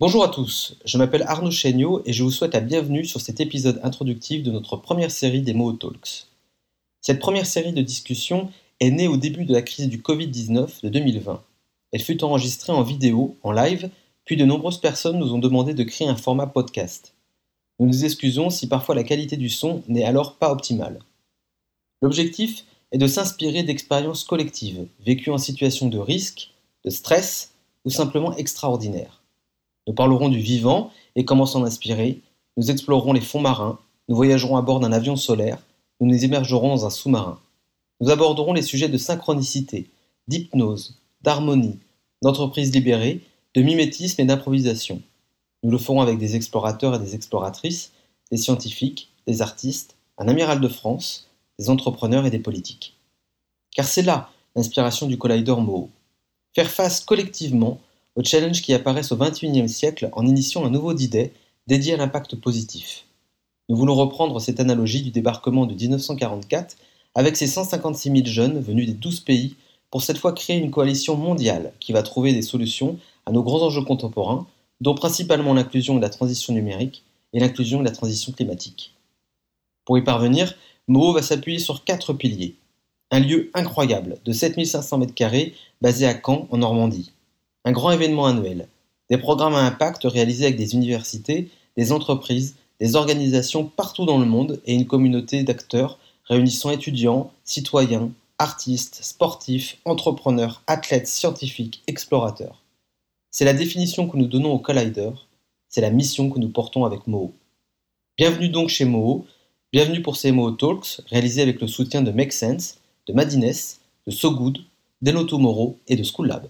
Bonjour à tous, je m'appelle Arnaud Chéniaud et je vous souhaite la bienvenue sur cet épisode introductif de notre première série des Mots Talks. Cette première série de discussions est née au début de la crise du Covid-19 de 2020. Elle fut enregistrée en vidéo, en live, puis de nombreuses personnes nous ont demandé de créer un format podcast. Nous nous excusons si parfois la qualité du son n'est alors pas optimale. L'objectif est de s'inspirer d'expériences collectives, vécues en situation de risque, de stress ou simplement extraordinaires. Nous parlerons du vivant et comment s'en inspirer, nous explorerons les fonds marins, nous voyagerons à bord d'un avion solaire, nous nous émergerons dans un sous-marin. Nous aborderons les sujets de synchronicité, d'hypnose, d'harmonie, d'entreprise libérée, de mimétisme et d'improvisation. Nous le ferons avec des explorateurs et des exploratrices, des scientifiques, des artistes, un amiral de France, des entrepreneurs et des politiques. Car c'est là l'inspiration du Collider Moho. Faire face collectivement au challenge qui apparaissent au XXIe siècle en initiant un nouveau d'idées dédié à l'impact positif. Nous voulons reprendre cette analogie du débarquement de 1944 avec ces 156 000 jeunes venus des 12 pays pour cette fois créer une coalition mondiale qui va trouver des solutions à nos grands enjeux contemporains, dont principalement l'inclusion et la transition numérique et l'inclusion et la transition climatique. Pour y parvenir, Moho va s'appuyer sur quatre piliers. Un lieu incroyable de 7500 m2 basé à Caen en Normandie un grand événement annuel, des programmes à impact réalisés avec des universités, des entreprises, des organisations partout dans le monde et une communauté d'acteurs réunissant étudiants, citoyens, artistes, sportifs, entrepreneurs, athlètes, scientifiques, explorateurs. C'est la définition que nous donnons au Collider, c'est la mission que nous portons avec Moho. Bienvenue donc chez Moho, bienvenue pour ces Moho Talks réalisés avec le soutien de Make Sense, de Madines, de So Good, Tomorrow et de School Lab.